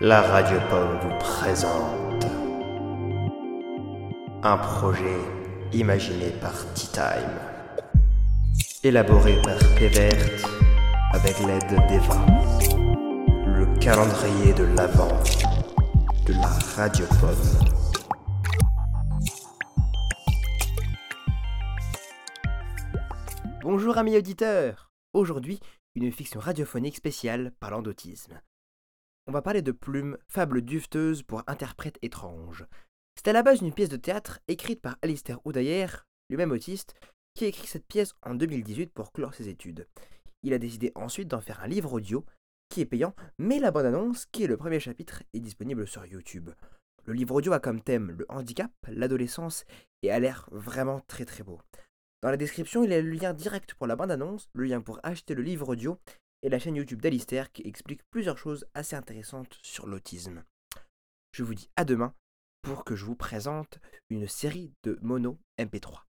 La Radio Pomme vous présente un projet imaginé par Tea Time, élaboré par Péverte avec l'aide d'Eva, le calendrier de l'Avent de la Radio Pomme. Bonjour amis auditeurs Aujourd'hui, une fiction radiophonique spéciale parlant d'autisme. On va parler de Plume, fable duveteuse pour interprète étrange. C'est à la base une pièce de théâtre écrite par Alistair Oudayer, lui-même autiste, qui a écrit cette pièce en 2018 pour clore ses études. Il a décidé ensuite d'en faire un livre audio qui est payant, mais la bande-annonce, qui est le premier chapitre, est disponible sur YouTube. Le livre audio a comme thème le handicap, l'adolescence et a l'air vraiment très très beau. Dans la description, il y a le lien direct pour la bande-annonce, le lien pour acheter le livre audio et la chaîne YouTube d'Alistair qui explique plusieurs choses assez intéressantes sur l'autisme. Je vous dis à demain pour que je vous présente une série de mono MP3.